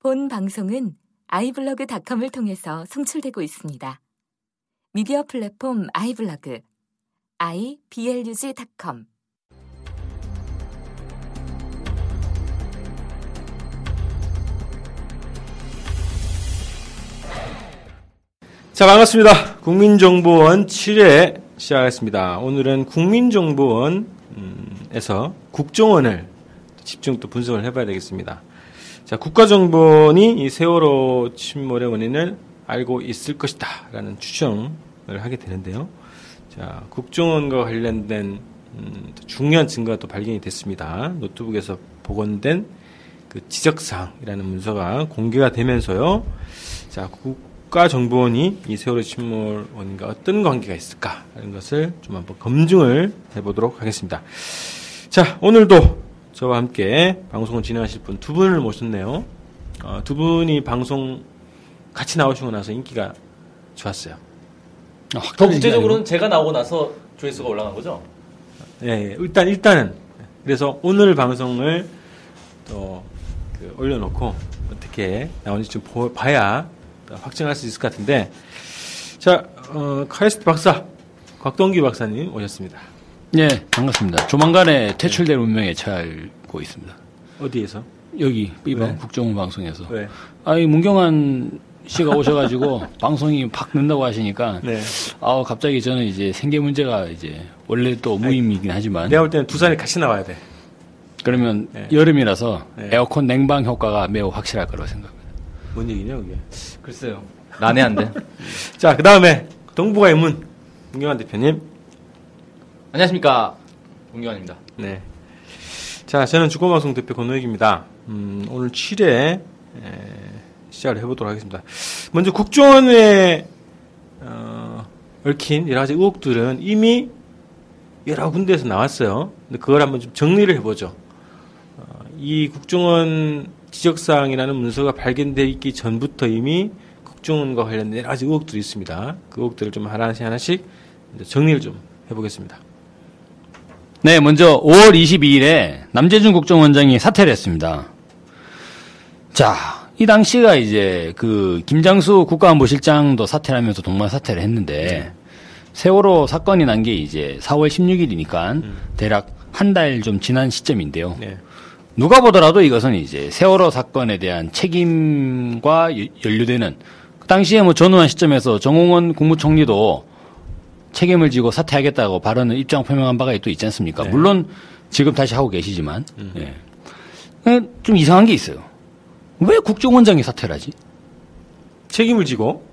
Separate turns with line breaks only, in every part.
본 방송은 아이블로그닷컴을 통해서 송출되고 있습니다. 미디어 플랫폼 아이블로그 iblog.com
자, 반갑습니다. 국민정보원 7회 시작하겠습니다. 오늘은 국민정보원에서 국정원을 집중 또 분석을 해봐야 되겠습니다. 자, 국가정보원이 이 세월호 침몰의 원인을 알고 있을 것이다. 라는 추정을 하게 되는데요. 자, 국정원과 관련된 음, 중요한 증거가 또 발견이 됐습니다. 노트북에서 복원된 그 지적사항이라는 문서가 공개가 되면서요. 자, 국가정보원이 이 세월호 침몰 원인과 어떤 관계가 있을까? 하는 것을 좀 한번 검증을 해보도록 하겠습니다. 자, 오늘도 저와 함께 방송을 진행하실 분 두 분을 모셨네요. 어, 두 분이 방송 같이 나오시고 나서 인기가 좋았어요.
아, 더 구체적으로는 제가 나오고 나서 조회수가 올라간 거죠?
예, 예. 일단 일단은 그래서 오늘 방송을 또 그 올려놓고 어떻게 나오는지 좀 보, 봐야 확정할 수 있을 것 같은데 자 어, 카이스트 박사 곽동기 박사님 오셨습니다.
네, 반갑습니다. 조만간에 퇴출될 운명에 처 하고 있습니다.
어디에서?
여기 이번 국정원 방송에서.
왜?
아이 문경환 씨가 오셔가지고 방송이 팍 는다고 하시니까
네.
아 갑자기 저는 이제 생계 문제가 이제 원래 또 무임이긴 하지만
내가 볼 때는 두 사람이 같이 나와야 돼.
그러면
네.
여름이라서
네.
에어컨 냉방 효과가 매우 확실할 거라고 생각합니다.
뭔 얘기냐 그게?
글쎄요. 난해한데.
자, 그 다음에 동부가의 문 문경환 대표님.
안녕하십니까. 문경환입니다.
네. 자, 저는 주거방송 대표 권호익입니다. 음, 오늘 7회 에, 시작을 해보도록 하겠습니다. 먼저 국정원에 어, 얽힌 여러 가지 의혹들은 이미 여러 군데에서 나왔어요. 근데 그걸 한번 좀 정리를 해보죠. 어, 이 국정원 지적사항이라는 문서가 발견되어 있기 전부터 이미 국정원과 관련된 여러 가지 의혹들이 있습니다. 그 의혹들을 좀 하나씩 하나씩 정리를 좀 해보겠습니다.
네, 먼저 5월 22일에 남재준 국정원장이 사퇴를 했습니다. 자, 이 당시가 이제 그 김장수 국가안보실장도 사퇴를 하면서 동반 사퇴를 했는데 세월호 사건이 난 게 이제 4월 16일이니까 대략 한 달 좀 지난 시점인데요.
네.
누가 보더라도 이것은 이제 세월호 사건에 대한 책임과 여- 연루되는 그 당시에 뭐 전후한 시점에서 정홍원 국무총리도 책임을 지고 사퇴하겠다고 발언을 입장 표명한 바가 또 있지 않습니까?
네.
물론 지금 다시 하고 계시지만 예. 예, 좀 이상한 게 있어요. 왜 국정원장이 사퇴를 하지?
책임을 지고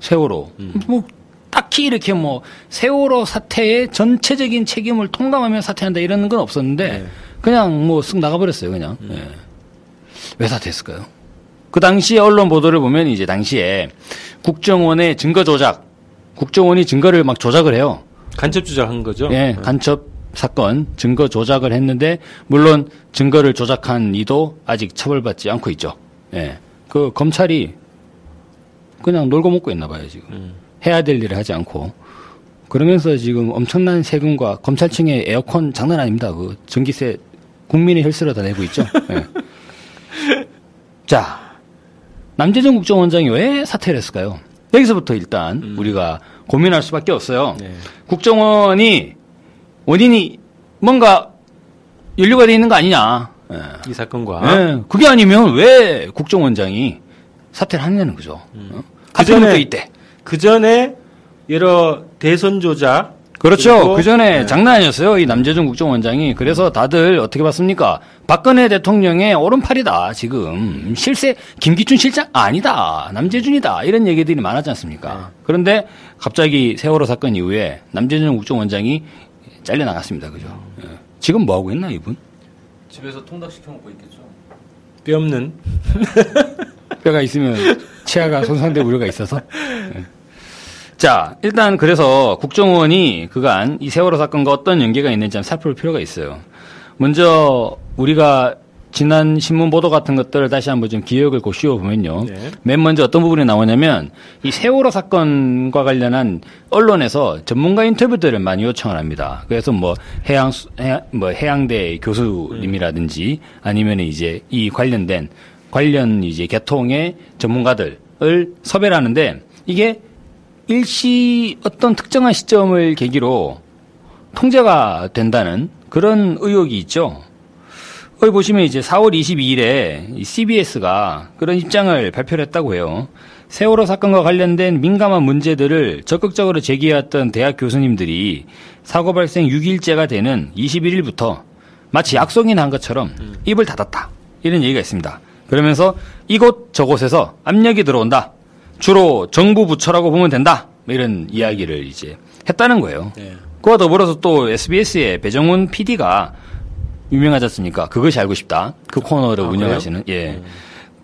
세월호 뭐 딱히 이렇게 뭐 세월호 사태의 전체적인 책임을 통감하며 사퇴한다 이런 건 없었는데
네.
그냥 뭐 쓱 나가버렸어요 그냥 예. 왜 사퇴했을까요? 그 당시 언론 보도를 보면 이제 당시에 국정원의 증거 조작 국정원이 증거를 막 조작을 해요.
간첩 조작한 거죠.
예, 간첩 사건 증거 조작을 했는데 물론 증거를 조작한 이도 아직 처벌받지 않고 있죠. 예, 그 검찰이 그냥 놀고 먹고 있나 봐요 지금 해야 될 일을 하지 않고 그러면서 지금 엄청난 세금과 검찰청의 에어컨 장난 아닙니다. 그 전기세 국민의 혈세로 다 내고 있죠. 예. 자 남재정 국정원장이 왜 사퇴를 했을까요? 여기서부터 일단 우리가 고민할 수밖에 없어요.
네.
국정원이 원인이 뭔가 연루가 돼 있는 거 아니냐. 예.
이 사건과
예, 그게 아니면 왜 국정원장이 사퇴를 하느냐는 거죠. 어?
음. 그전에
것도 있대.
그 전에 여러 대선 조작
그렇죠.
그
전에
네.
장난 아니었어요. 이 남재준 국정원장이. 그래서 다들 어떻게 봤습니까? 박근혜 대통령의 오른팔이다. 지금 실세 김기춘 실장 아니다. 남재준이다. 이런 얘기들이 많았지 않습니까?
네.
그런데 갑자기 세월호 사건 이후에 남재준 국정원장이 잘려 나갔습니다. 그죠? 예. 지금 뭐 하고 있나 이분?
집에서 통닭 시켜 먹고 있겠죠.
뼈 없는
뼈가 있으면 치아가 손상될 우려가 있어서. 예. 자, 일단 그래서 국정원이 그간 이 세월호 사건과 어떤 연계가 있는지 한번 살펴볼 필요가 있어요. 먼저 우리가 지난 신문 보도 같은 것들을 다시 한번 좀 기억을 고시워 보면요.
네.
맨 먼저 어떤 부분이 나오냐면 이 세월호 사건과 관련한 언론에서 전문가 인터뷰들을 많이 요청을 합니다. 그래서 뭐 해양 수- 해양 뭐 해양대 교수님이라든지 아니면 이제 이 관련된 관련 이제 개통의 전문가들을 섭외를 하는데 이게 일시 어떤 특정한 시점을 계기로 통제가 된다는 그런 의혹이 있죠. 거기 보시면 이제 4월 22일에 CBS가 그런 입장을 발표를 했다고 해요. 세월호 사건과 관련된 민감한 문제들을 적극적으로 제기해왔던 대학 교수님들이 사고 발생 6일째가 되는 21일부터 마치 약속이나 한 것처럼 입을 닫았다. 이런 얘기가 있습니다. 그러면서 이곳 저곳에서 압력이 들어온다. 주로 정부 부처라고 보면 된다. 뭐 이런 이야기를 이제 했다는 거예요.
네.
그와 더불어서 또 SBS의 배정훈 PD가 유명하지 않습니까? 그것이 알고 싶다. 그 코너를
아,
운영하시는, 예.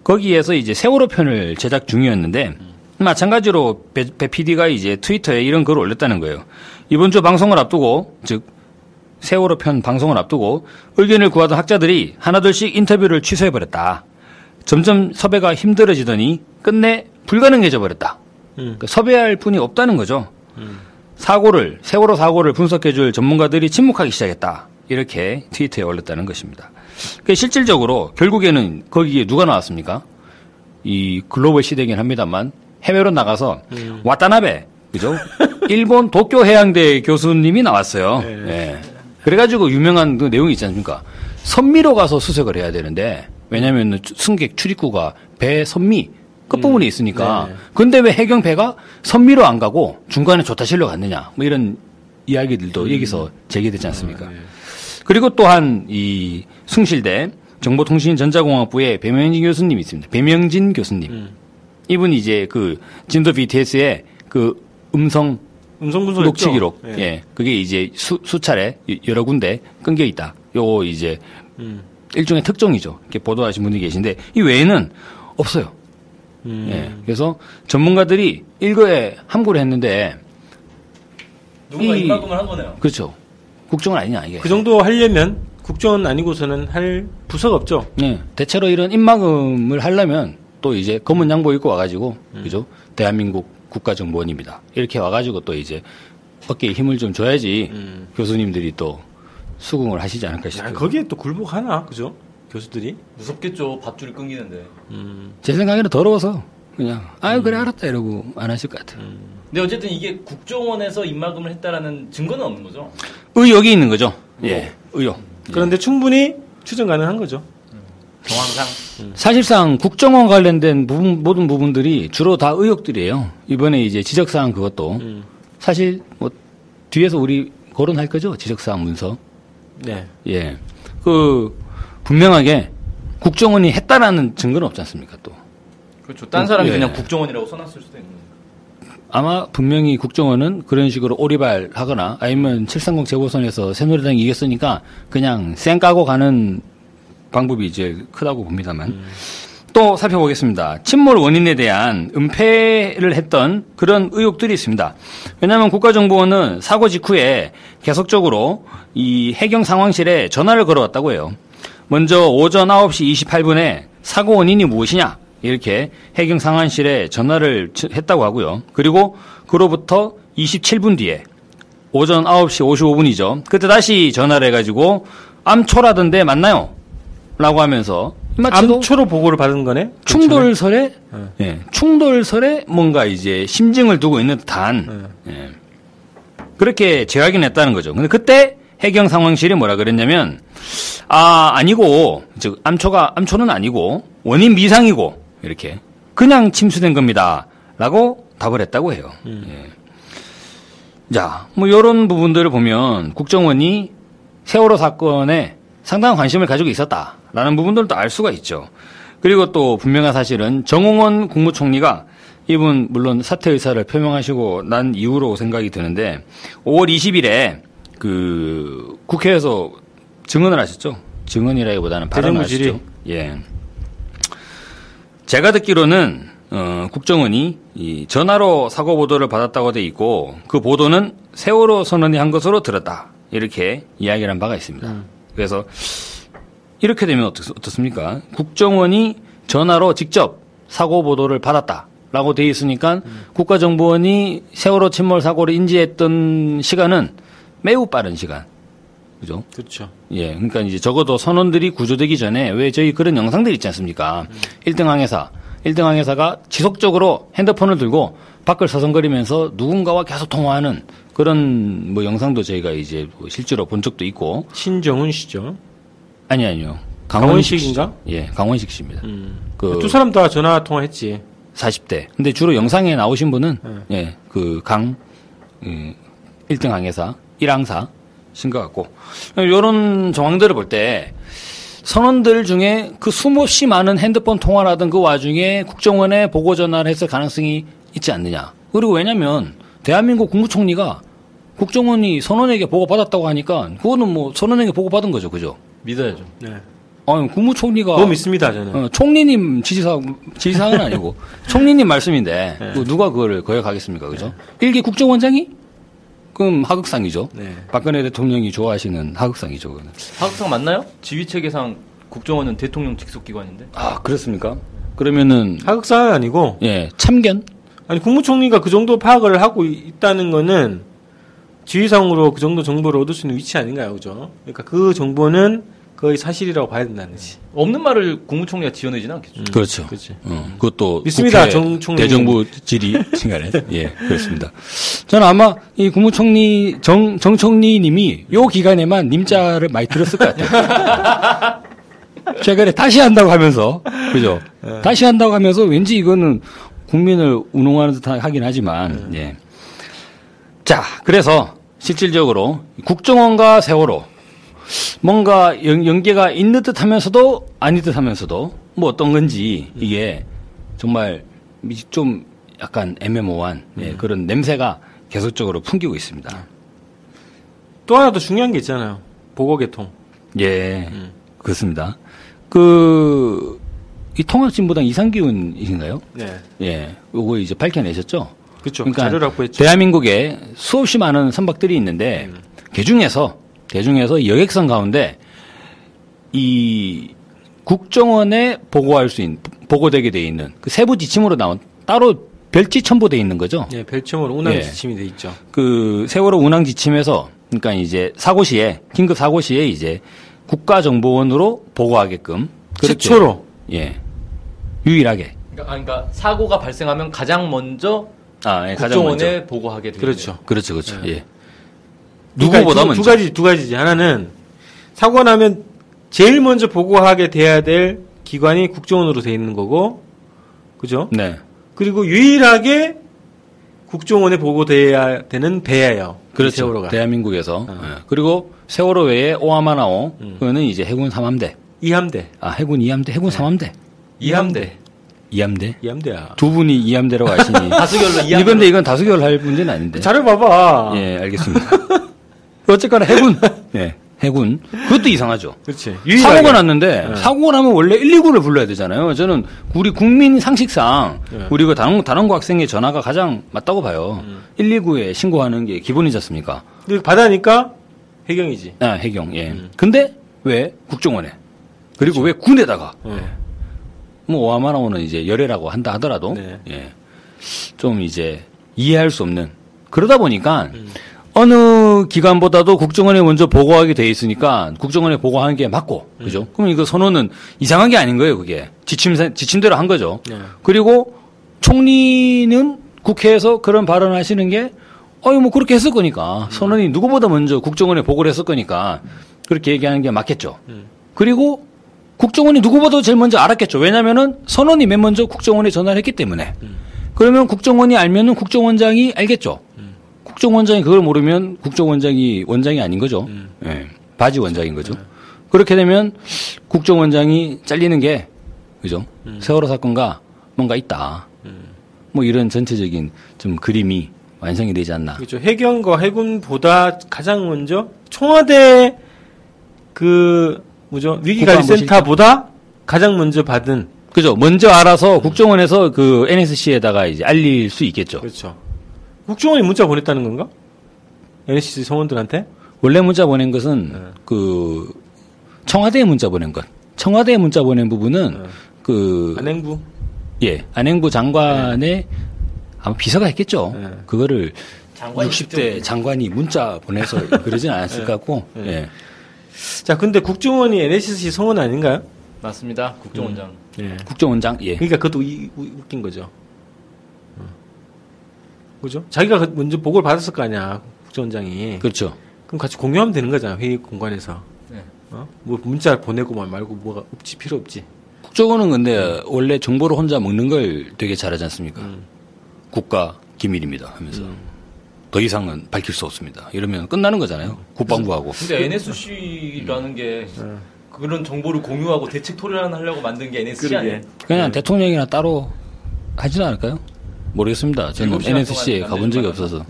거기에서 이제 세월호 편을 제작 중이었는데, 마찬가지로 배, 배 PD가 이제 트위터에 이런 글을 올렸다는 거예요. 이번 주 방송을 앞두고, 즉, 세월호 편 방송을 앞두고 의견을 구하던 학자들이 하나둘씩 인터뷰를 취소해버렸다. 점점 섭외가 힘들어지더니 끝내 불가능해져 버렸다.
음.
그러니까 섭외할 분이 없다는 거죠. 사고를 세월호 사고를 분석해줄 전문가들이 침묵하기 시작했다. 이렇게 트위터에 올렸다는 것입니다. 그러니까 실질적으로 결국에는 거기에 누가 나왔습니까? 이 글로벌 시대긴 합니다만 해외로 나가서 와타나베 그죠? 일본 도쿄 해양대 교수님이 나왔어요. 예. 그래가지고 유명한 그 내용이 있지 않습니까? 선미로 가서 수색을 해야 되는데 왜냐하면 승객 출입구가 배 선미 끝부분에 있으니까
네.
근데 왜 해경 배가 선미로 안 가고 중간에 조타실로 갔느냐 뭐 이런 이야기들도 여기서 제기되지 않습니까? 그리고 또한 이 숭실대 정보통신전자공학부의 배명진 교수님이 있습니다. 배명진 교수님. 이분이 이제 그 진도 BTS의 그 음성
음성 분석
녹취 기록.
예.
예. 그게 이제 수, 수차례 여- 여러 군데 끊겨 있다. 요 이제
음.
일종의 특종이죠. 이렇게 보도하신 분이 계신데 이 외에는 없어요.
음.
예. 그래서 전문가들이 일거에 함구를 했는데
누군가
이-
입막음을 한 거네요.
그렇죠. 국정은 아니냐 이게.
그 정도 하려면 국정원 아니고서는 할 부서가 없죠.
예. 대체로 이런 입막음을 하려면 또 이제 검은 양복 입고 와가지고
음.
그죠? 대한민국 국가정보원입니다. 이렇게 와가지고 또 이제 어깨에 힘을 좀 줘야지
음.
교수님들이 또 수긍을 하시지 않을까
야,
싶어요.
거기에 또 굴복하나 그죠? 교수들이.
무섭겠죠. 밧줄이 끊기는데.
음.
제 생각에는 더러워서 그냥 아유 그래 알았다 이러고 안 하실 것 같아요.
근데 어쨌든 이게 국정원에서 입막음을 했다라는 증거는 없는 거죠.
의혹이 있는 거죠. 예, 의혹.
그런데 충분히 추정 가능한 거죠.
정황상.
사실상 국정원 관련된 부분, 모든 부분들이 주로 다 의혹들이에요. 이번에 이제 지적사항 그것도
음.
사실 뭐 뒤에서 우리 거론할 거죠. 지적사항 문서.
네.
예. 그 분명하게 국정원이 했다라는 증거는 없지 않습니까? 또
그렇죠. 딴 사람이
예.
그냥 국정원이라고 써놨을 수도 있는.
아마 분명히 국정원은 그런 식으로 오리발하거나 아니면 730 재보선에서 새누리당이 이겼으니까 그냥 쌩 까고 가는 방법이 제일 크다고 봅니다만 또 살펴보겠습니다. 침몰 원인에 대한 은폐를 했던 그런 의혹들이 있습니다. 왜냐하면 국가정보원은 사고 직후에 계속적으로 이 해경 상황실에 전화를 걸어왔다고 해요. 먼저 오전 9시 28분에 사고 원인이 무엇이냐 이렇게 해경 상황실에 전화를 치- 했다고 하고요. 그리고 그로부터 27분 뒤에 오전 9시 55분이죠. 그때 다시 전화를 해가지고 암초라던데 맞나요? 라고 하면서
암초로 보고를 받은 거네.
충돌설에
네.
예, 충돌설에 뭔가 이제 심증을 두고 있는 듯한 예, 그렇게 재확인했다는 거죠. 근데 그때 해경 상황실이 뭐라 그랬냐면 아 아니고 즉 암초가 암초는 아니고 원인 미상이고 이렇게 그냥 침수된 겁니다라고 답을 했다고 해요. 예. 자, 뭐 이런 부분들을 보면 국정원이 세월호 사건에 상당한 관심을 가지고 있었다라는 부분들도 알 수가 있죠. 그리고 또 분명한 사실은 정홍원 국무총리가 이분 물론 사퇴 의사를 표명하시고 난 이후로 생각이 드는데 5월 20일에 그 국회에서 증언을 하셨죠. 증언이라기보다는 발언을. 하시죠. 예. 제가 듣기로는 어, 국정원이 이 전화로 사고 보도를 받았다고 돼 있고 그 보도는 세월호 선언이 한 것으로 들었다 이렇게 이야기를 한 바가 있습니다. 그래서 이렇게 되면 어떻, 어떻습니까? 국정원이 전화로 직접 사고 보도를 받았다라고 돼 있으니까 국가정보원이 세월호 침몰 사고를 인지했던 시간은 매우 빠른 시간. 그죠?
그렇죠.
예, 그러니까 이제 적어도 선원들이 구조되기 전에 왜 저희 그런 영상들 있지 않습니까? 일 1등 항해사, 1등 항해사가 지속적으로 핸드폰을 들고 밖을 서성거리면서 누군가와 계속 통화하는 그런 뭐 영상도 저희가 이제 뭐 실제로 본 적도 있고
신정훈 씨죠.
아니 아니요.
강원식 인가?
씨. 예, 강원식 씨입니다.
그두 사람 다 전화 통화했지.
40대. 근데 주로 영상에 나오신 분은
네.
예, 그 강, 음, 1등 항해사, 1항사 신것 같고 이런 정황들을 볼 때 선원들 중에 그 수없이 많은 핸드폰 통화를 하던 그 와중에 국정원에 보고 전화를 했을 가능성이 있지 않느냐. 그리고 왜냐면 대한민국 국무총리가 국정원이 선원에게 보고 받았다고 하니까 그거는 뭐 선원에게 보고 받은 거죠. 그죠?
믿어야죠.
네.
아니, 국무총리가
그거 믿습니다, 저는.
어, 총리님 지시사항, 지시사항은 아니고, 총리님 말씀인데, 그 누가 그거를 거역하겠습니까? 그죠? 일기 국정원장이? 그럼 하극상이죠.
네.
박근혜 대통령이 좋아하시는 하극상이죠. 그거는.
하극상 맞나요? 지휘체계상 국정원은 대통령 직속 기관인데.
아, 그렇습니까? 그러면은,
하극상은 아니고,
예, 참견?
아니, 국무총리가 그 정도 파악을 하고 있다는 거는 지휘상으로 그 정도 정보를 얻을 수 있는 위치 아닌가요? 그죠? 그러니까 그 정보는 거의 사실이라고 봐야 된다는 거지.
없는 말을 국무총리가 지어내지는 않겠죠.
그렇죠.
그렇지.
어, 그것도
믿습니다,
국회
정 총리.
대정부 질의 시간에 예 그렇습니다. 저는 아마 이 국무총리 정, 정 총리님이 요 기간에만 님자를 많이 들었을 것 같아요. 최근에 다시 한다고 하면서 그죠? 다시 한다고 하면서 왠지 이거는 국민을 운용하는 듯 하긴 하지만 예. 자 그래서 실질적으로 국정원과 세월호 뭔가 연, 연계가 있는 듯 하면서도 아닌 듯 하면서도 뭐 어떤 건지 이게 정말 미- 좀 약간 애매모호한 예, 그런 냄새가 계속적으로 풍기고 있습니다.
또 하나 더 중요한 게 있잖아요. 보고 개통.
예, 그렇습니다. 그, 이 통합진보당 이상기훈이신가요?
네.
예, 요거 이제 밝혀내셨죠?
그렇죠. 자료를 확보했죠.
대한민국에 수없이 많은 선박들이 있는데 그 중에서 대중에서 여객선 가운데 이 국정원에 보고할 수 있는 보고되게 돼 있는 그 세부 지침으로 나온 따로 별지 첨부돼 있는 거죠.
예, 별칭으로 운항
예.
지침이 돼 있죠.
그 세월호 운항 지침에서 그러니까 이제 사고 시에 긴급 사고 시에 이제 국가정보원으로 보고하게끔
최초로.
예 유일하게
그러니까, 아니, 그러니까 사고가 발생하면 가장 먼저
아 예, 가장
국정원에
먼저
보고하게 되는
그렇죠.
그렇죠 그렇죠
예두
누구보다 먼저
두 가지 두 가지지. 하나는 사고 나면 제일 먼저 보고하게 돼야 될 기관이 국정원으로 돼 있는 거고, 그죠?
네
그리고 유일하게 국정원에 보고돼야 되는 배예요. 이
그렇죠
세월호가
대한민국에서
어.
예. 그리고 세월호 외에 오하마나오
음.
그거는 이제 해군 3함대
이함대,
아 해군 2함대 해군 3함대
이함대.
2함대
이함대야.
두 분이 2함대라고 하시니
다수결로 이함대.
이건데 이건 다수결 할 문제는 아닌데
자료 봐봐.
예 알겠습니다 어쨌거나 해군 예 해군 그것도 이상하죠
그렇지. 유일하게.
사고가 났는데
네.
사고가 나면 원래 119를 불러야 되잖아요. 저는 우리 국민 상식상
네.
우리 그 단원, 단원고 학생의 전화가 가장 맞다고 봐요.
음.
119에 신고하는 게 기본이지 않습니까?
근데 바다니까 해경이지.
아, 해경, 예.
음.
근데 왜 국정원에? 그리고 왜 군에다가?
어.
뭐 오하마나오는 이제 열애라고 한다 하더라도
네.
예. 좀 이제 이해할 수 없는 그러다 보니까
음.
어느 기관보다도 국정원에 먼저 보고하게 돼 있으니까 국정원에 보고하는 게 맞고
음.
그죠? 그럼 이거 선언은 이상한 게 아닌 거예요, 그게 지침 지침대로 한 거죠.
네.
그리고 총리는 국회에서 그런 발언을 하시는 게 어이 뭐 그렇게 했을 거니까 선언이 누구보다 먼저 국정원에 보고를 했을 거니까 그렇게 얘기하는 게 맞겠죠.
음.
그리고 국정원이 누구보다 제일 먼저 알았겠죠. 왜냐면은 선언이 맨 먼저 국정원에 전화를 했기 때문에. 그러면 국정원이 알면은 국정원장이 알겠죠. 국정원장이 그걸 모르면 국정원장이 원장이 아닌 거죠.
음.
예. 바지 원장인 거죠. 그렇게 되면 국정원장이 잘리는 게 그죠? 세월호 사건과 뭔가 있다. 뭐 이런 전체적인 좀 그림이 완성이 되지 않나.
그렇죠. 해경과 해군보다 가장 먼저 청와대 그 뭐죠 위기관리센터보다 가장 먼저 받은
그죠? 먼저 알아서 국정원에서 그 NSC에다가 이제 알릴 수 있겠죠.
그렇죠. 국정원이 문자 보냈다는 건가? NCC 성원들한테?
원래 문자 보낸 것은
네.
그 청와대에 문자 보낸 것. 청와대에 문자 보낸 부분은
네.
그
안행부.
예, 안행부 장관의 아마 비서가 했겠죠.
네.
그거를
장관이
60대 장관이 문자 보내서 그러진 않았을 것 같고,
네.
예.
자, 근데 국정원이 NSC 성원 아닌가요?
맞습니다. 국정원장.
예.
국정원장, 예.
그러니까 그것도 이- 우- 웃긴 거죠. 어. 그죠? 자기가 그 먼저 보고를 받았을 거 아니야, 국정원장이.
그렇죠.
그럼 같이 공유하면 되는 거잖아, 회의 공간에서.
네.
어? 뭐 문자 보내고 만 말고 뭐가 없지, 필요 없지.
국정원은 근데 원래 정보를 혼자 먹는 걸 되게 잘하지 않습니까?
음.
국가 기밀입니다 하면서. 더 이상은 밝힐 수 없습니다. 이러면 끝나는 거잖아요. 국방부하고.
근데 NSC라는 게 그런 정보를 공유하고 대책 토론하려고 만든 게 NSC. 아니에요?
그냥 대통령이나 따로 하지는 않을까요? 모르겠습니다. 저는 NSC에 가본 적이 없어서.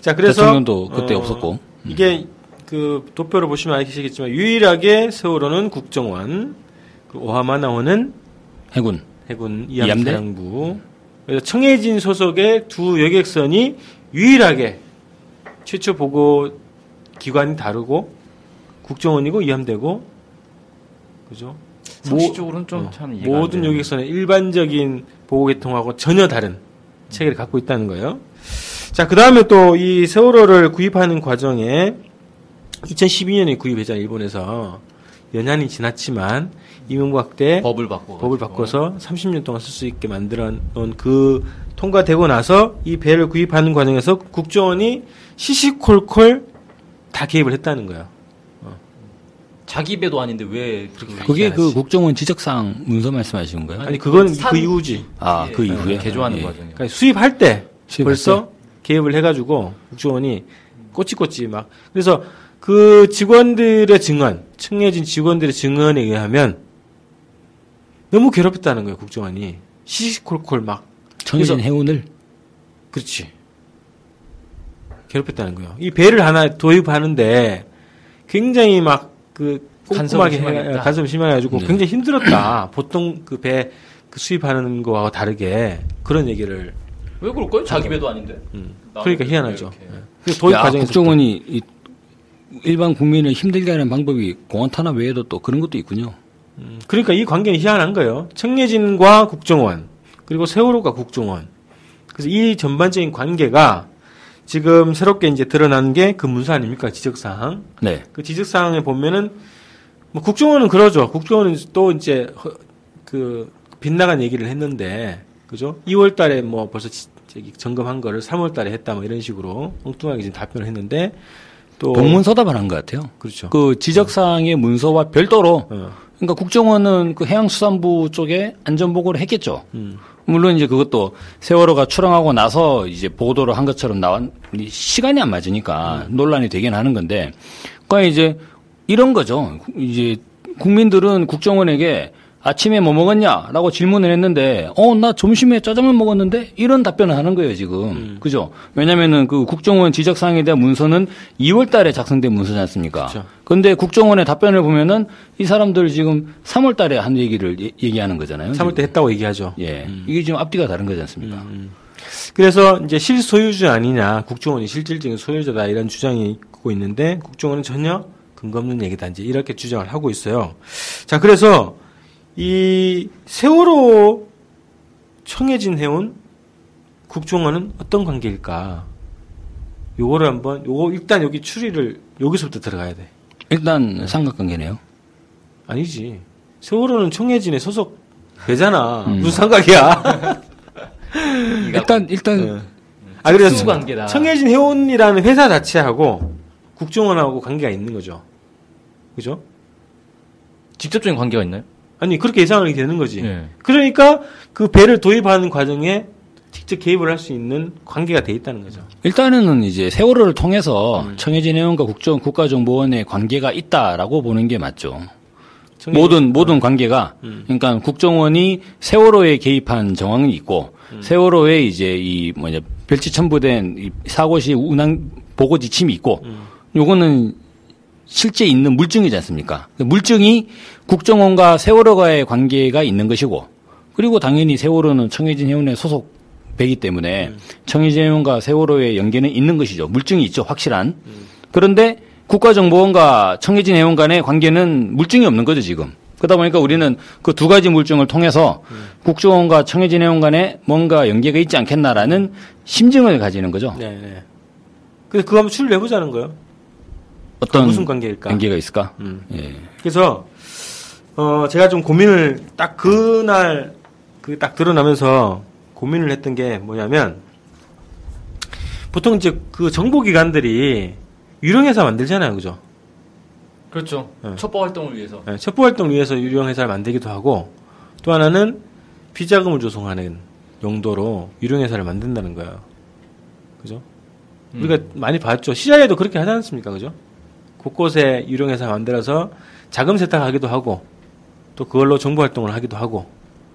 자, 그래서.
대통령도 그때 없었고. 음.
이게 그 도표로 보시면 아시겠지만 유일하게 세월호는 국정원, 그 오하마 나오는
해군.
해군
이함대?
이함사령부. 그래서 청해진 소속의 두 여객선이 유일하게 최초 보고 기관이 다르고 국정원이고 이함대고 그죠?
상식적으로는 좀
어,
참
모든. 여객선의 일반적인 보고 계통하고 전혀 다른 체계를 갖고 있다는 거예요. 자, 그 다음에 또 이 세월호를 구입하는 과정에 2012년에 구입했잖아요, 일본에서. 연한이 지났지만 이명박 때
법을 바꿔
법을 바꿔서 30년 동안 쓸 수 있게 만들어 놓은 그 통과되고 나서 이 배를 구입하는 과정에서 국정원이 시시콜콜 다 개입을 했다는 거예요.
자기 배도 아닌데 왜 그렇게
그게 그. 국정원 지적사항 문서 말씀하시는 거예요?
아니 그건
산-
그 이후지.
아, 그
예,
이후에?
개조하는
예.
과정이요.
그러니까 수입할 때
수입할
벌써 개입을 해가지고 국정원이 꼬치꼬치 막 그래서 그 직원들의 증언, 청해진 직원들의 증언에 의하면 너무 괴롭혔다는 거예요 국정원이 시시콜콜 막
청해진 해운을
그렇지 괴롭혔다는 거예요. 이 배를 하나 도입하는데 굉장히 막 그 꼼꼼하게 해,
했다.
간섭을 심하게 해가지고
네.
굉장히 힘들었다. 보통 그 배 그 수입하는 거하고 다르게 그런 얘기를
왜 그럴까요? 자기 배도 아닌데.
음. 그러니까
왜
희한하죠. 예. 그 도입
야,
과정에서
국정원이 이 일반 국민을 힘들게 하는 방법이 공원 탄압 외에도 또 그런 것도 있군요.
음, 그러니까 이 관계는 희한한 거예요. 청해진과 국정원 그리고 세월호가 국정원. 그래서 이 전반적인 관계가 지금 새롭게 이제 드러난 게 그 문서 아닙니까 지적사항.
네.
그 지적사항에 보면은 뭐 국정원은 그러죠. 국정원은 또 이제 허- 그 빗나간 얘기를 했는데 그죠? 2월달에 뭐 벌써 지- 저기 점검한 거를 3월달에 했다 뭐 이런 식으로 엉뚱하게 지금 답변을 했는데 또
동문서답을 한 것 같아요.
그렇죠.
그 지적사항의 문서와 별도로
어,
그러니까 국정원은 그 해양수산부 쪽에 안전보고를 했겠죠.
음,
물론 이제 그것도 세월호가 출항하고 나서 이제 보도를 한 것처럼 이 시간이 안 맞으니까 논란이 되긴 하는 건데, 그러니까 이제 이런 거죠. 이제 국민들은 국정원에게 아침에 뭐 먹었냐 라고 질문을 했는데, 어, 나 점심에 짜장면 먹었는데 이런 답변을 하는 거예요 지금. 그죠? 왜냐면은 그 국정원 지적사항에 대한 문서는 2월 달에 작성된 문서지 않습니까?
그렇죠.
근데 국정원의 답변을 보면은 이 사람들 지금 3월 달에 한 얘기를 얘- 얘기하는 거잖아요.
3월 때 했다고 얘기하죠.
예. 이게 지금 앞뒤가 다른 거지 않습니까?
그래서 이제 실소유주 아니냐, 국정원이 실질적인 소유자다 이런 주장이 있고 있는데 국정원은 전혀 근거 없는 얘기다 이제 이렇게 주장을 하고 있어요. 자, 그래서 이 세월호 청해진 해운 국정원은 어떤 관계일까? 요거를 한번 요거 일단 여기 추리를 여기서부터 들어가야 돼.
일단 삼각관계네요.
아니지. 세월호는 청해진의 소속 배잖아.
음.
무슨 상관이야?
일단 일단
네. 아, 그래서
관계다.
청해진 해운이라는 회사 자체하고 국정원하고 관계가 있는 거죠. 그죠?
직접적인 관계가 있나요?
아니, 그렇게 예상이 되는 거지.
네.
그러니까 그 배를 도입하는 과정에 직접 개입을 할 수 있는 관계가 돼 있다는 거죠.
일단은 이제 세월호를 통해서
음.
청해진 해운과 국정 국가정보원의 관계가 있다라고 보는 게 맞죠.
청해진-
모든 모든 관계가
음.
그러니까 국정원이 세월호에 개입한 정황이 있고
음.
세월호에 이제 이 뭐냐 별치 첨부된 이 사고 시 운항 보고 지침이 있고
음.
요거는 실제 있는 물증이지 않습니까? 그 물증이 국정원과 세월호가의 관계가 있는 것이고 그리고 당연히 세월호는 청해진 해운의 소속 배기 때문에
음.
청해진 해운과 세월호의 연계는 있는 것이죠. 물증이 있죠. 확실한.
음.
그런데 국가정보원과 청해진 해운 간의 관계는 물증이 없는 거죠, 지금. 그러다 보니까 우리는 그 두 가지 물증을 통해서
음.
국정원과 청해진 해운 간에 뭔가 연계가 있지 않겠나라는 심증을 가지는 거죠.
네, 네. 그래서 그거 한번 추리를 해보자는 거예요.
어떤
무슨 관계일까?
관계가 있을까?
음.
예.
그래서 어 제가 좀 고민을 딱 그날 그 딱 드러나면서 고민을 했던 게 뭐냐면 보통 이제 그 정보기관들이 유령회사 만들잖아요, 그죠?
그렇죠.
네.
첩보 활동을 위해서.
네, 첩보 활동 위해서 유령회사를 만들기도 하고 또 하나는 비자금을 조성하는 용도로 유령회사를 만든다는 거예요. 그죠?
음.
우리가 많이 봤죠. CIA도 그렇게 하지 않습니까? 그죠? 곳곳에 유령회사 만들어서 자금 세탁하기도 하고 또 그걸로 정보 활동을 하기도 하고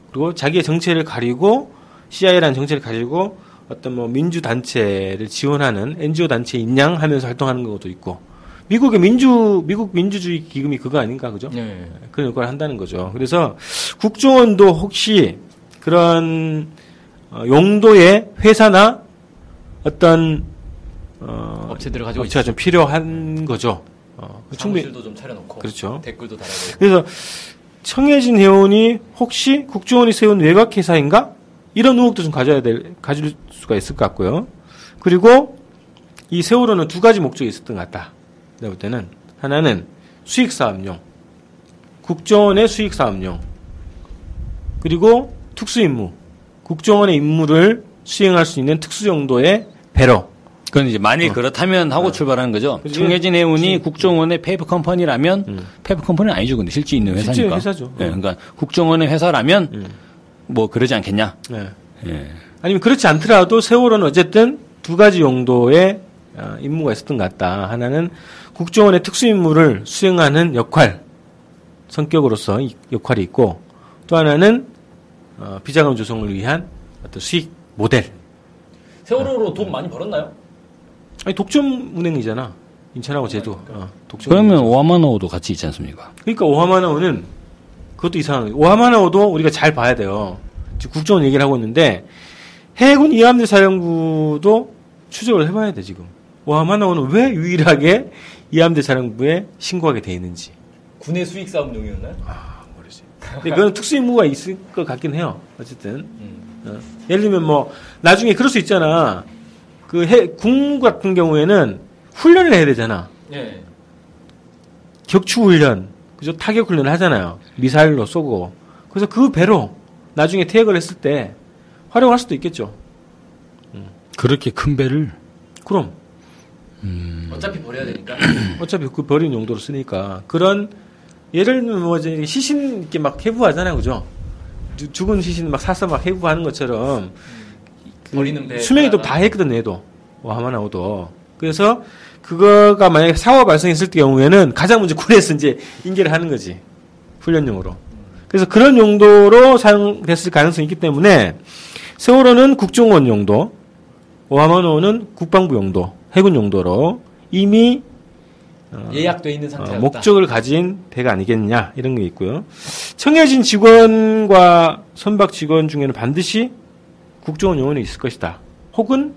그리고 자기의 정체를 가리고 CIA라는 정체를 가리고 어떤 뭐 민주 단체를 지원하는 NGO 단체 인양하면서 활동하는 것도 있고 미국의 민주 미국 민주주의 기금이 그거 아닌가 그죠?
네.
그런 역할을 한다는 거죠. 그래서 국정원도 혹시 그런 어, 용도의 회사나 어떤 어,
업체들을 가지고
업체가 좀 필요한 거죠. 어, 충분히
사무실도 좀 차려놓고.
그렇죠.
댓글도 달아야 되고.
그래서 청해진 회원이 혹시 국정원이 세운 외곽 회사인가 이런 의혹도 좀 가져야 될 가질 수가 있을 것 같고요. 그리고 이 세월호는 두 가지 목적이 있었던 것 같다. 내가 볼 때는 하나는 수익 사업용, 국정원의 수익 사업용, 그리고 특수 임무, 국정원의 임무를 수행할 수 있는 특수 정도의 배로.
그건 이제 만일 그렇다면 하고 출발하는 거죠.
어.
청해진 해운이 국정원의 페이퍼 컴퍼니라면
음.
페이퍼 컴퍼니는 아니죠. 근데 실제 있는
실제
회사니까.
회사죠.
예, 그러니까 국정원의 회사라면
음.
뭐 그러지 않겠냐.
네.
예.
아니면 그렇지 않더라도 세월호는 어쨌든 두 가지 용도의 어, 임무가 있었던 것 같다. 하나는 국정원의 특수 임무를 수행하는 역할, 성격으로서 이 역할이 있고 또 하나는 어, 비자금 조성을 위한 어떤 수익 모델.
세월호로 돈 많이 벌었나요?
아니 독점 운행이잖아. 인천하고 제주. 어, 독점.
그러면 오하마노도 같이 있지 않습니까?
그러니까 오하마나오는 그것도 이상한 거예요. 오하마나오도 우리가 잘 봐야 돼요. 지금 국정원 얘기를 하고 있는데 해군 이함대 사령부도 추적을 해봐야 돼 지금. 오하마나오는 왜 유일하게 이함대 사령부에 신고하게 돼 있는지.
군의 수익 사업용이었나요?
아 모르지. 근데 그건 특수 임무가 있을 것 같긴 해요. 어쨌든
음.
어. 예를 들면 뭐 나중에 그럴 수 있잖아. 그 해, 군 같은 경우에는 훈련을 해야 되잖아.
예.
격추 훈련, 그죠? 타격 훈련을 하잖아요. 미사일로 쏘고. 그래서 그 배로 나중에 퇴역을 했을 때 활용할 수도 있겠죠.
그렇게 큰 배를
그럼
어차피 버려야 되니까.
어차피 그 버린 용도로 쓰니까 그런 예를 들면 뭐 이제 시신 이렇게 막 해부하잖아요, 그죠? 주- 죽은 시신 막 사서 막 해부하는 것처럼
버리는 배.
수명이도 다 했거든, 얘도. 뭐 하마나오도. 그래서 그거가 만약에 사고가 발생했을 때 경우에는 가장 먼저 군에서 이제 인계를 하는 거지. 훈련용으로. 그래서 그런 용도로 사용됐을 가능성이 있기 때문에 세월호는 국정원 용도, 오하마노는 국방부 용도, 해군 용도로 이미
예약돼 있는
어,
상태였다.
목적을 가진 배가 아니겠냐 이런 게 있고요. 청해진 직원과 선박 직원 중에는 반드시 국정원 요원이 있을 것이다. 혹은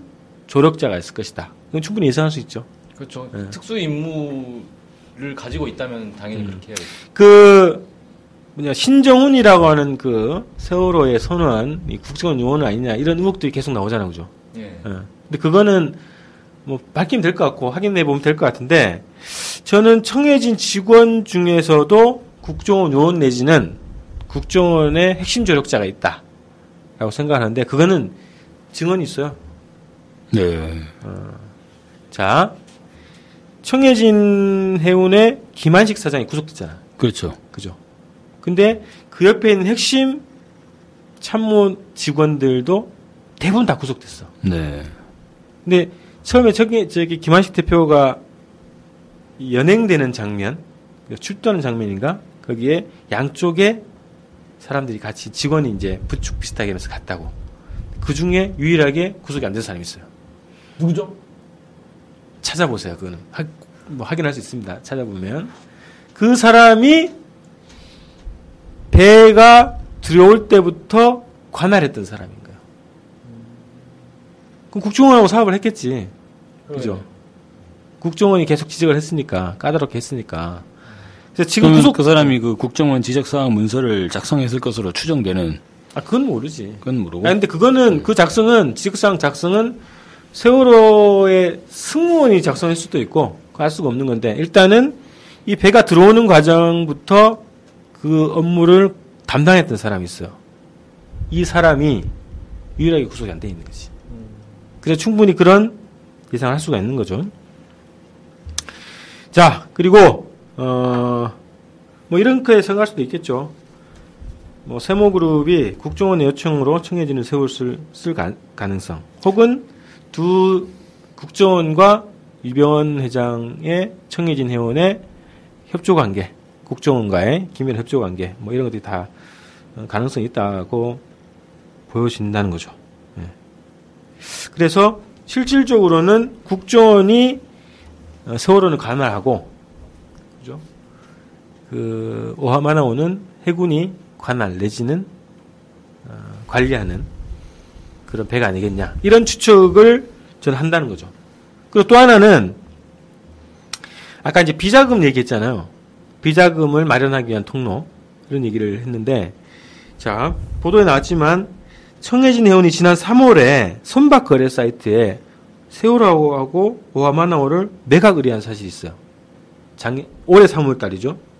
조력자가 있을 것이다. 이건 충분히 예상할 수 있죠.
그렇죠.
예.
특수 임무를 가지고 있다면 당연히
음.
그렇게 해야겠죠.
그 뭐냐 신정훈이라고 하는 그 세월호에 선호한 이 국정원 요원 아니냐 이런 의혹들이 계속 나오잖아요, 그죠?
예.
예. 근데 그거는 뭐 밝히면 될 것 같고 확인해 보면 될 것 같은데 저는 청해진 직원 중에서도 국정원 요원 내지는 국정원의 핵심 조력자가 있다 라고 생각하는데 그거는 증언이 있어요.
네.
자, 청해진 해운의 김한식 사장이 구속됐잖아.
그렇죠.
그죠? 근데 그 옆에 있는 핵심 참모 직원들도 대부분 다 구속됐어.
네.
근데 처음에 저기 저기 김한식 대표가 연행되는 장면, 그 출두하는 장면인가? 거기에 양쪽에 사람들이 같이 직원이 이제 부축 비슷하게 하면서 갔다고. 그 중에 유일하게 구속이 안 된 사람이 있어요.
누구죠?
찾아보세요. 그거는 하, 뭐 확인할 수 있습니다. 찾아보면 그 사람이 배가 들어올 때부터 관할했던 사람인 거예요. 그럼 국정원하고 사업을 했겠지. 그죠? 국정원이 계속 지적을 했으니까 까다롭게 했으니까. 그래서 지금 구속
그 사람이 그 국정원 지적 사항 문서를 작성했을 것으로 추정되는
아 그건 모르지.
그건 모르고.
아 근데 그거는 그 작성은 지적 사항 작성은 세월호의 승무원이 작성할 수도 있고 알 수가 없는 건데 일단은 이 배가 들어오는 과정부터 그 업무를 담당했던 사람이 있어요. 이 사람이 유일하게 구속이 안 돼 있는 거지. 그래서 충분히 그런 예상을 할 수가 있는 거죠. 자, 그리고 어, 뭐 이렇게 생각할 수도 있겠죠. 뭐 세모그룹이 국정원의 요청으로 청해지는 세월을 쓸 가, 가능성, 혹은 두 국정원과 유병원 회장의 청해진 회원의 협조 관계, 국정원과의 기밀 협조 관계, 뭐 이런 것들이 다 어, 가능성이 있다고 보여진다는 거죠. 예. 그래서 실질적으로는 국정원이 어, 세월호는 그죠? 그 오하마나오는 해군이 관할 내지는 어, 관리하는 그런 배가 아니겠냐 이런 추측을 저는 한다는 거죠. 그리고 또 하나는 아까 이제 비자금 얘기했잖아요. 비자금을 마련하기 위한 통로 이런 얘기를 했는데 자 보도에 나왔지만 청해진 회원이 지난 3월에 선박 거래 사이트에 세월호하고 오하마나오를 매각 의뢰한 사실이 있어요. 장 올해 3월 달이죠.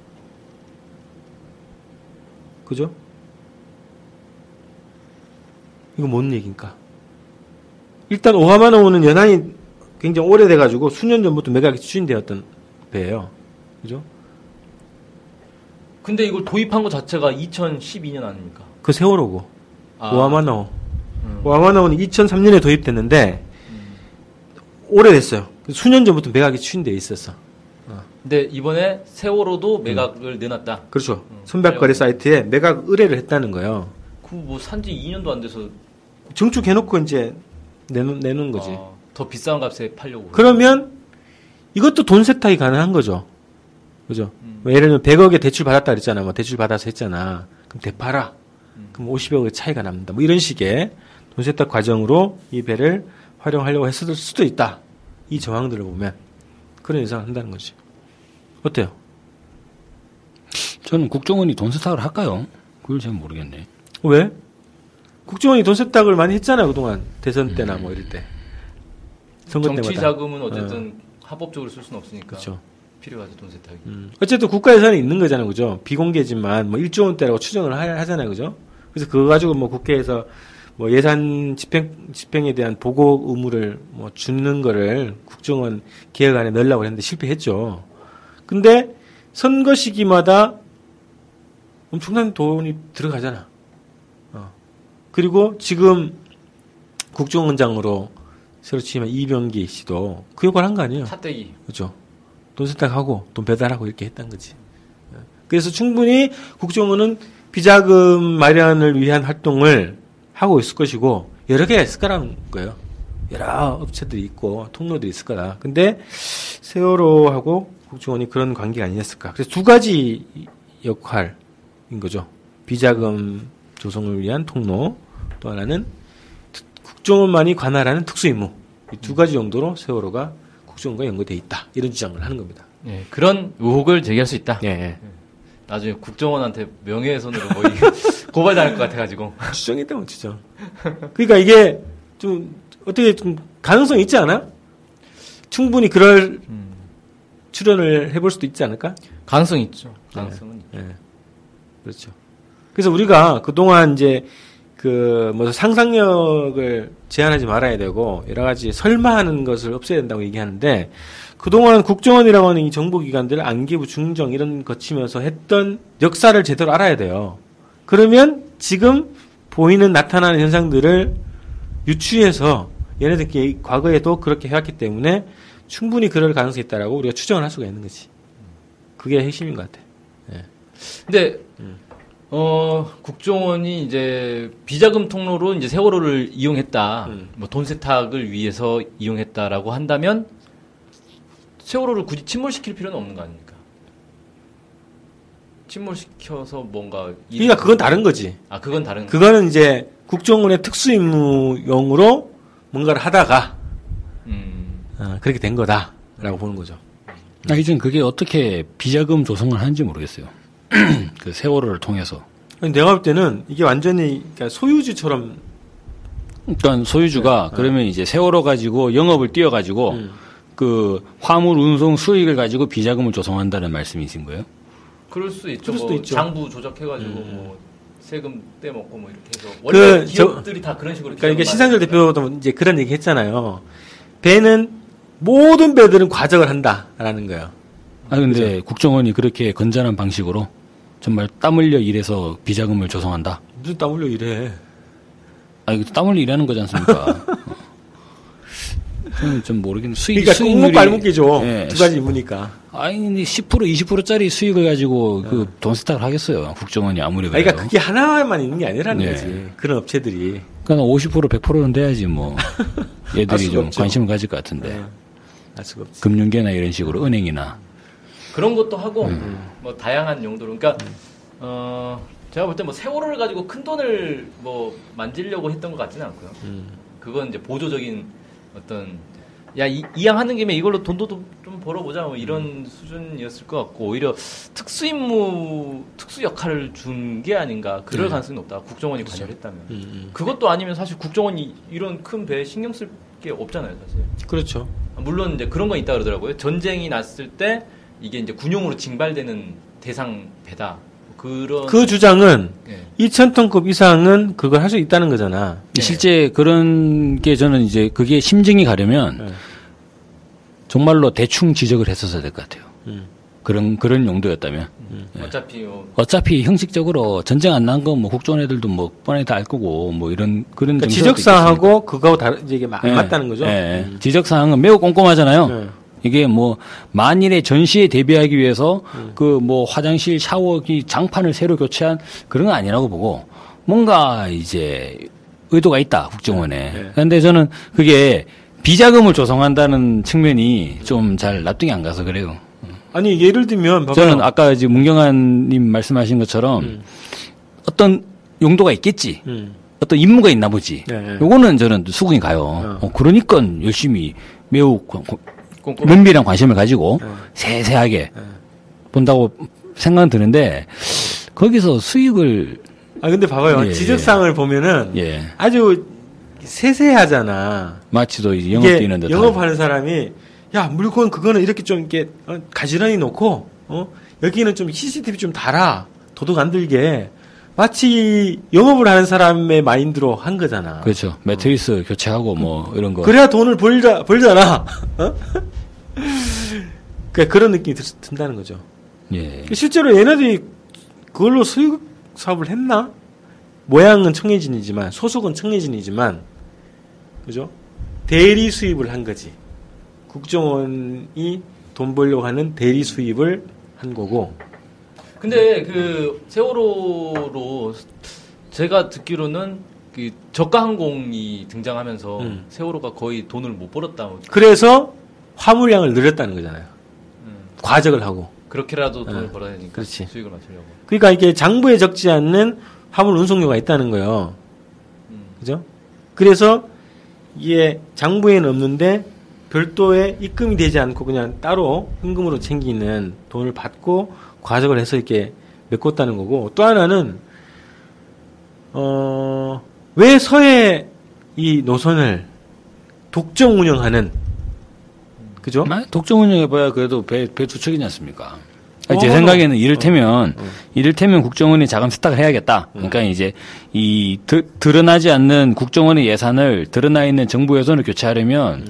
그죠? 이거 뭔 얘기인가? 일단 오하마나오는 연한이 굉장히 오래돼가지고 수년 전부터 매각이 추진되었던 배예요. 그죠?
근데 이걸 도입한 것 자체가 2012년 아닙니까?
그 세월호고
아,
오하마나오.
음.
오하마나오는 2003년에 도입됐는데 오래됐어요. 수년 전부터 매각이 추진돼 있었어.
근데 이번에 세월호도 매각을 내놨다.
그렇죠.
음,
선박 거래 사이트에 매각 의뢰를 했다는 거예요.
그뭐 산지 2년도 안 돼서
증축해놓고 이제 내놓, 내놓은 거지.
아, 더 비싼 값에 팔려고.
그러면 이것도 돈 세탁이 가능한 거죠. 그죠?
음.
뭐 예를 들면 100억에 대출 받았다 그랬잖아. 뭐 대출 받아서 했잖아. 그럼 되팔아.
음.
그럼 50억의 차이가 남는다. 뭐 이런 식의 돈 세탁 과정으로 이 배를 활용하려고 했을 수도 있다. 이 정황들을 보면 그런 예상을 한다는 거지. 어때요?
저는 국정원이 돈 세탁을 할까요? 그걸 잘 모르겠네.
왜? 국정원이 돈 세탁을 많이 했잖아 그동안 대선 때나 뭐 이럴 때. 선거
정치
때마다.
자금은 어쨌든 합법적으로 쓸 수는 없으니까
그렇죠.
필요하지 돈 세탁이.
음. 어쨌든 국가 예산이 있는 거잖아요, 그죠? 비공개지만 뭐 1조 원대라고 추정을 하, 하잖아요, 그죠? 그래서 그거 가지고 뭐 국회에서 뭐 예산 집행 집행에 대한 보고 의무를 뭐 주는 거를 국정원 개혁안에 넣으려고 했는데 실패했죠. 근데 선거 시기마다 엄청난 돈이 들어가잖아. 어. 그리고 지금 국정원장으로 새로 취임한 이병기 씨도 그 역할을 한 거 아니에요?
차떼기.
그렇죠. 돈 세탁하고 돈 배달하고 이렇게 했던 거지. 예. 그래서 충분히 국정원은 비자금 마련을 위한 활동을 하고 있을 것이고 여러 개가 있을 거라는 거예요. 여러 업체들이 있고 통로들이 있을 거다. 근데 세월호하고 국정원이 그런 관계가 아니었을까. 그래서 두 가지 역할인 거죠. 비자금 조성을 위한 통로 또 하나는 특- 국정원만이 관할하는 특수임무 이두 가지 정도로 세월호가 국정원과 연계돼 있다 이런 주장을 하는 겁니다.
예, 그런 의혹을 제기할 수 있다.
예, 예.
나중에 국정원한테 명예훼손으로 뭐 이- 고발당할 것 같아가지고.
뭐 추정. 그러니까 이게 좀 어떻게 좀 가능성 이 있지 않아? 충분히 그럴
음,
출연을 해볼 수도 있지 않을까?
가능성 있죠. 가능성은 있죠.
예. 그렇죠. 그래서 우리가 그동안 이제 그 뭐 상상력을 제한하지 말아야 되고 여러 가지 설마하는 것을 없애야 된다고 얘기하는데 그동안 국정원이라고 하는 이 정보기관들 안기부 중정 이런 거치면서 했던 역사를 제대로 알아야 돼요. 그러면 지금 보이는 나타나는 현상들을 유추해서 얘네들끼리 과거에도 그렇게 해왔기 때문에 충분히 그럴 가능성이 있다라고 우리가 추정을 할 수가 있는 거지. 그게 핵심인 것 같아.
근데
음.
어 국정원이 이제 비자금 통로로 이제 세월호를 이용했다.
음.
뭐돈 세탁을 위해서 이용했다라고 한다면 세월호를 굳이 침몰시킬 필요는 없는 거 아닙니까? 침몰시켜서 뭔가 일-
그러니까 그건 다른 거지.
아 그건 다른
그거는 이제 국정원의 특수 임무용으로 뭔가를 하다가
음.
어, 그렇게 된 거다라고 보는 거죠.
아, 이젠 그게 어떻게 비자금 조성을 하는지 모르겠어요. 그 세월호를 통해서.
아니, 내가 볼 때는 이게 완전히 그러니까 소유주처럼
그러니까 소유주가 그러면 이제 세월호 가지고 영업을 띄워가지고
음.
그 화물 운송 수익을 가지고 비자금을 조성한다는 말씀이신 거예요?
그럴 수 있죠.
그럴 수도
뭐
있죠.
장부 조작해가지고
음.
뭐 세금 떼먹고 뭐 이렇게 해서 원래
그 저-
기업들이 다 그런 식으로.
그러니까 이게 신상철. 대표도 이제 그런 얘기 했잖아요. 배는 모든 배들은 과적을 한다라는 거예요.
아 근데 국정원이 그렇게 건전한 방식으로 정말 땀 흘려 일해서 비자금을 조성한다.
무슨 땀 흘려 이래.
아 이거 땀 흘려 일하는 거지 않습니까? 저는 좀 모르겠는데 수익
그러니까
수익률이-
발목이죠.
예,
두 가지 임무니까.
아니 10% 20%짜리 수익을 가지고 그돈 세탁을 하겠어요. 국정원이 아무리 그래도.
그러니까 그게 하나만 있는 게 아니라는
네.
거지. 그런 업체들이.
그러니까 50% 100%는 돼야지 뭐
알
얘들이 좀
없죠.
관심을 가질 것 같은데
네. 알 수가 없지.
금융계나 이런 식으로 은행이나
그런 것도 하고
음.
뭐 다양한 용도로. 그러니까 어 제가 볼 때 뭐 세월호를 가지고 큰 돈을 뭐 만지려고 했던 것 같지는 않고요.
음.
그건 이제 보조적인 어떤 야 이, 이양하는 김에 이걸로 돈도 좀, 좀 벌어보자 뭐 이런 수준이었을 것 같고 오히려 특수 임무 특수 역할을 준 게 아닌가 그럴
네.
가능성이 높다 국정원이 관여를 했다면
음, 음.
그것도 아니면 사실 국정원이 이런 큰 배에 신경 쓸 게 없잖아요 사실
그렇죠.
물론 이제 그런 건 있다 그러더라고요 전쟁이 났을 때 이게 이제 군용으로 징발되는 대상 배다 그런
그 주장은
예.
2,000톤급 이상은 그걸 할 수 있다는 거잖아.
네.
실제 그런 게 저는 이제 그게 심증이 가려면
네.
정말로 대충 지적을 했었어야 될 것 같아요.
음.
그런 그런 용도였다면 예.
어차피 뭐
어차피 형식적으로 전쟁 안난건뭐 국정원 애들도 뭐 뻔히 다 알 거고 뭐 이런 그런
그러니까 지적사항하고 그거하고 다른 이게 마- 안
있겠습니까?
맞다는 거죠.
예, 예.
음.
지적사항은 매우 꼼꼼하잖아요.
네.
이게 뭐 만일의 전시에 대비하기 위해서
음.
그뭐 화장실 샤워기 장판을 새로 교체한 그런 건 아니라고 보고 뭔가 이제 의도가 있다 국정원에.
네.
그런데 저는 그게 비자금을 조성한다는 측면이 좀 잘 납득이 안 가서 그래요.
아니 예를 들면 봐봐요.
저는 아까 지금 문경환님 말씀하신 것처럼
음.
어떤 용도가 있겠지.
음.
어떤 임무가 있나 보지.
네, 네.
요거는 저는 수긍이 가요. 어, 그러니까 열심히 매우 면밀한 관심을 가지고
네.
세세하게 본다고 생각은 드는데 거기서 수익을
아 근데 봐봐요.
예,
지적사항을 보면은
예
아주 세세하잖아.
마치도 이제 영업
이게
뛰는 듯
영업하는 사람이 야 물건 그거는 이렇게 좀 이렇게 어, 가지런히 놓고 어 여기는 좀 CCTV 좀 달아 도둑 안 들게 마치 영업을 하는 사람의 마인드로 한 거잖아.
그렇죠 매트리스 교체하고 뭐 이런 거
그래야 돈을 벌자 벌잖아. 어? 그러니까 그런 느낌이 들, 든다는 거죠.
예
실제로 얘네들이 그걸로 수익 사업을 했나? 모양은 청해진이지만 소속은 청해진이지만 그죠? 대리 수입을 한 거지. 국정원이 돈 벌려고 하는 대리 수입을 한 거고.
근데 그 세월호로 제가 듣기로는 그 저가 항공이 등장하면서
음.
세월호가 거의 돈을 못 벌었다. 뭐
그래서 화물량을 늘렸다는 거잖아요.
음.
과적을 하고.
그렇게라도 돈을
어,
벌어야 되니까
그렇지.
수익을 맞추려고.
그러니까 이게 장부에 적지 않는 화물 운송료가 있다는 거예요.
음.
그죠? 그래서 이게 장부에는 없는데 별도의 입금이 되지 않고 그냥 따로 현금으로 챙기는 돈을 받고 과적을 해서 이렇게 메꿨다는 거고 또 하나는 어, 왜 서해 이 노선을 독점 운영하는 그죠?
아, 독점 운영해봐야 그래도 배, 배 두 척이지 않습니까? 아니, 제
어,
생각에는 이를테면,
어.
이를테면 국정원이 자금 세탁을 해야겠다. 그러니까 이제 이 드, 드러나지 않는 국정원의 예산을 드러나 있는 정부 예산을 교체하려면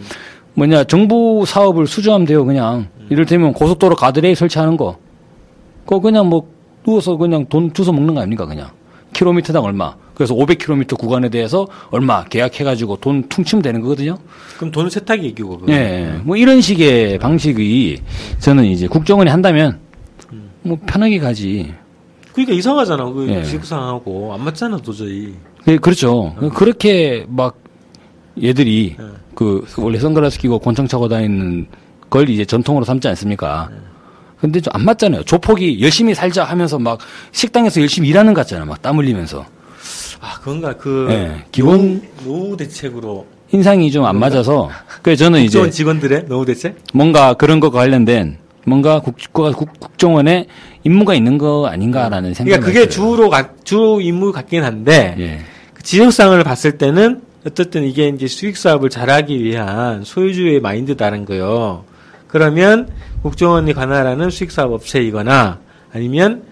뭐냐, 정부 사업을 수주하면 돼요, 그냥. 이를테면 고속도로 가드레일 설치하는 거. 그거 그냥 뭐 누워서 그냥 돈 주워 먹는 거 아닙니까, 그냥. 킬로미터당 얼마. 그래서 500km 구간에 대해서 얼마 계약해가지고 돈 퉁치면 되는 거거든요.
그럼 돈 세탁이 이기고.
예, 뭐 이런 식의 방식이 저는 이제 국정원이 한다면 뭐 편하게 가지.
그러니까 이상하잖아. 그
예.
지급상하고 안 맞잖아 도저히.
네, 그렇죠. 그렇게 막 얘들이
예.
그 원래 선글라스 끼고 권총 차고 다니는 걸 이제 전통으로 삼지 않습니까? 근데 좀 안 맞잖아요. 조폭이 열심히 살자 하면서 막 식당에서 열심히 일하는 것 같잖아요. 막 땀 흘리면서.
아 그건가 그
예, 기본
노후 대책으로
인상이 좀 안 맞아서. 그래서 저는 이제
직원들의 노후 대책?
뭔가 그런 거 관련된 뭔가 국, 국, 국정원에 임무가 있는 거 아닌가라는 생각이
그러니까 그게
들어요.
주로 가, 주 임무 같긴 한데
예.
그 지적상을 봤을 때는 어쨌든 이게 이제 수익 사업을 잘하기 위한 소유주의 마인드다는 거요. 그러면 국정원이 관할하는 수익 사업 업체이거나 아니면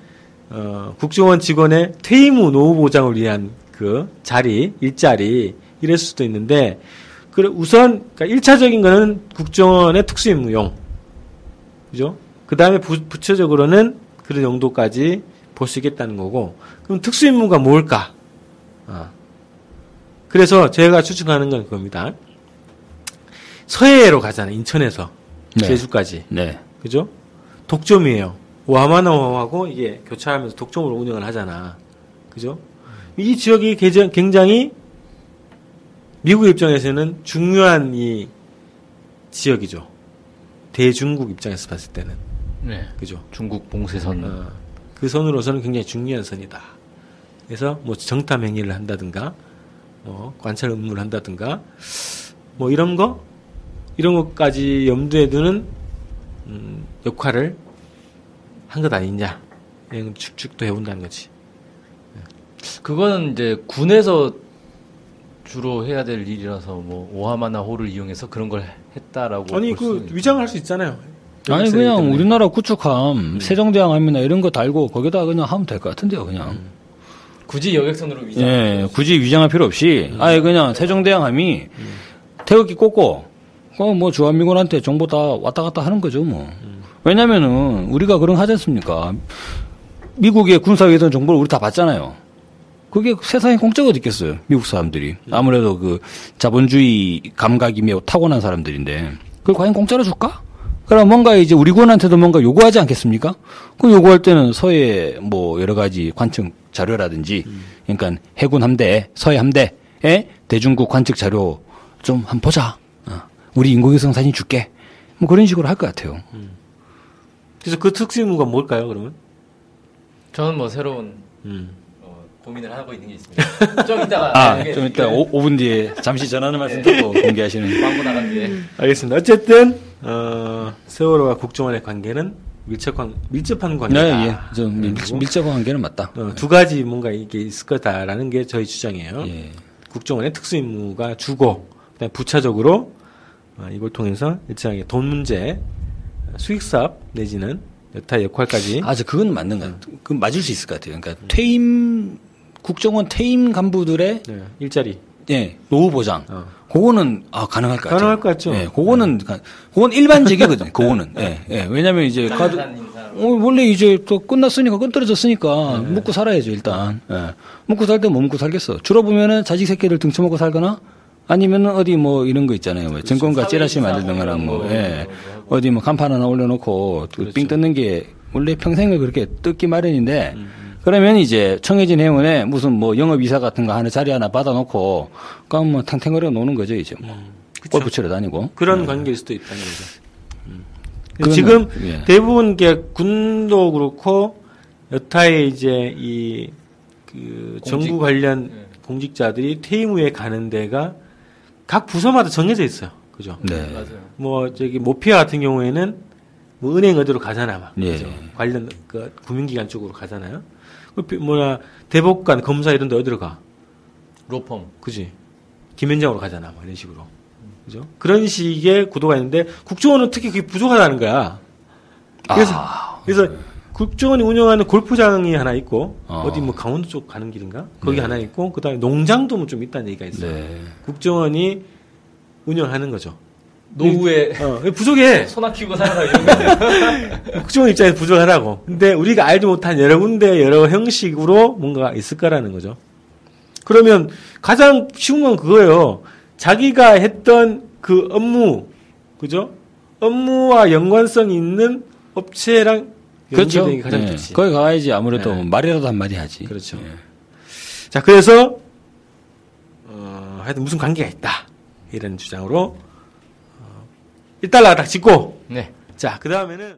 어, 국정원 직원의 퇴임 후 노후 보장을 위한 그 자리, 일자리 이럴 수도 있는데 그 우선 그러니까 1차적인 거는 국정원의 특수임무용. 그죠? 그다음에 부, 부처적으로는 그런 용도까지 볼 수 있겠다는 거고. 그럼 특수임무가 뭘까? 아. 그래서 제가 추측하는 건 그겁니다. 서해로 가잖아요. 인천에서
네.
제주까지.
네.
그죠? 독점이에요. 와마나호하고 이게 교차하면서 독점으로 운영을 하잖아. 그죠? 이 지역이 굉장히 미국 입장에서는 중요한 이 지역이죠. 대중국 입장에서 봤을 때는.
네.
그죠?
중국 봉쇄선.
어, 그 선으로서는 굉장히 중요한 선이다. 그래서 뭐 정탐 행위를 한다든가, 뭐 관찰 업무를 한다든가, 뭐 이런 거, 이런 것까지 염두에 두는 음, 역할을 한 것 아니냐. 이런 축축도 해온다는 거지.
그거는 이제 군에서 주로 해야 될 일이라서 뭐 오하마나 호를 이용해서 그런 걸 했다라고
아니 볼그
수는
위장할 수 있잖아요.
아니 그냥
때문에.
우리나라 구축함 세종대왕함이나 이런 거 달고 거기다 그냥 하면 될 것 같은데요 그냥
굳이 여객선으로 위장.
예 굳이 위장할 필요 없이. 아예 그냥 세종대왕함이 태극기 꽂고 그뭐 주한미군한테 정보 다 왔다 갔다 하는 거죠 뭐. 왜냐면은 우리가 그런 거 하지 않습니까? 미국의 군사위에서 정보를 우리 다 받잖아요. 그게 세상에 공짜가 어디 있겠어요 미국 사람들이. 아무래도 그 자본주의 감각이 매우 타고난 사람들인데. 그걸 과연 공짜로 줄까? 그럼 뭔가 이제 우리 군한테도 뭔가 요구하지 않겠습니까? 그 요구할 때는 서해 뭐 여러 가지 관측 자료라든지, 그러니까 해군 함대, 서해 함대에 대중국 관측 자료 좀 한번 보자. 어, 우리 인공위성 사진 줄게. 뭐 그런 식으로 할 것 같아요.
그래서 그 특수임무가 뭘까요, 그러면?
저는 뭐 새로운
음.
어, 고민을 하고 있는 게 있습니다. 좀 이따가
아,
이게-
좀 이따 5, 분 뒤에 잠시 전하는 말씀 듣고 공개하시는.
광고 나간 뒤에
알겠습니다. 어쨌든 어, 세월호와 국정원의 관계는 밀접한 밀접한 관계다.
네, 예. 좀 밀,
그리고,
밀접한 관계는 맞다.
어, 두 가지 뭔가 이게 있을 거다라는 게 저희 주장이에요.
예.
국정원의 특수 임무가 주고 그다음 부차적으로 어, 이걸 통해서 일정하게 돈 문제, 수익 사업 내지는 여타 역할까지
아, 저 그건 맞는 것 같아요. 그건 맞을 수 있을 것 같아요. 그러니까 퇴임 국정원 퇴임 간부들의
네, 일자리
예, 노후 보장.
어.
그거는 아 가능할 것 같아요.
가능할 것 같죠.
예, 그거는 가- 그건 일반적이거든요. 그거는. 예. 예. 왜냐면 이제 가도 어, 원래 이제 또 끝났으니까 끝떨어졌으니까 먹고 살아야죠 일단. 예. 먹고 살 때 뭐 먹고 살겠어. 주로 보면은 자식 새끼들 등쳐먹고 살거나 아니면은 어디 뭐 이런 거 있잖아요. 뭐 증권가 찌라시 만드는 거랑 뭐 예. 어디 뭐 간판 하나 올려놓고 그삥 뜯는 게 원래 평생을 그렇게 뜯기 마련인데 그러면 이제 청해진 해운에 무슨 뭐 영업 이사 같은 거 하는 자리 하나 받아놓고 그럼 뭐 탱탱거려 노는 거죠 이제 뭐 골프 치러 다니고
그런 관계일 수도 있다는 거죠. 음. 지금
예.
대부분 게 군도 그렇고 여타의 이제 이 그 정부 관련
예.
공직자들이 퇴임 후에 가는 데가 각 부서마다 정해져 있어요. 그죠?
네.
맞아요.
뭐 저기 모피아 같은 경우에는 뭐 은행 어디로 가잖아 막.
예.
그죠? 관련 그 금융기관 쪽으로 가잖아요. 그 비- 뭐냐 대법관 검사 이런 데 어디로 가?
로펌.
그지? 김현장으로 가잖아. 뭐 이런 식으로. 그죠? 그런 식의 구도가 있는데 국정원은 특히 그게 부족하다는 거야. 그래서
아,
그래서 국정원이 운영하는 골프장이 하나 있고
어.
어. 디 뭐 강원도 쪽 가는 길인가? 거기
네.
하나 있고 그다음에 농장도 뭐좀 있다는 얘기가 있어요.
네.
국정원이 운영하는 거죠.
노후에
어, 부족해.
소나 키우고 살아라 이런.
국정원 입장에서 부족하다고. 근데 우리가 알지 못한 여러 군데 여러 형식으로 뭔가 있을 거라는 거죠. 그러면 가장 쉬운 건 그거예요. 자기가 했던 그 업무, 그죠? 업무와 연관성이 있는 업체랑
그렇죠.
게 가장
네.
좋지.
거기 가야지 아무래도
네.
말이라도 한마디 하지.
그렇죠.
예.
자, 그래서, 어, 하여튼 무슨 관계가 있다. 이런 주장으로, 어, 1달러 딱 짓고,
네.
자, 그 다음에는,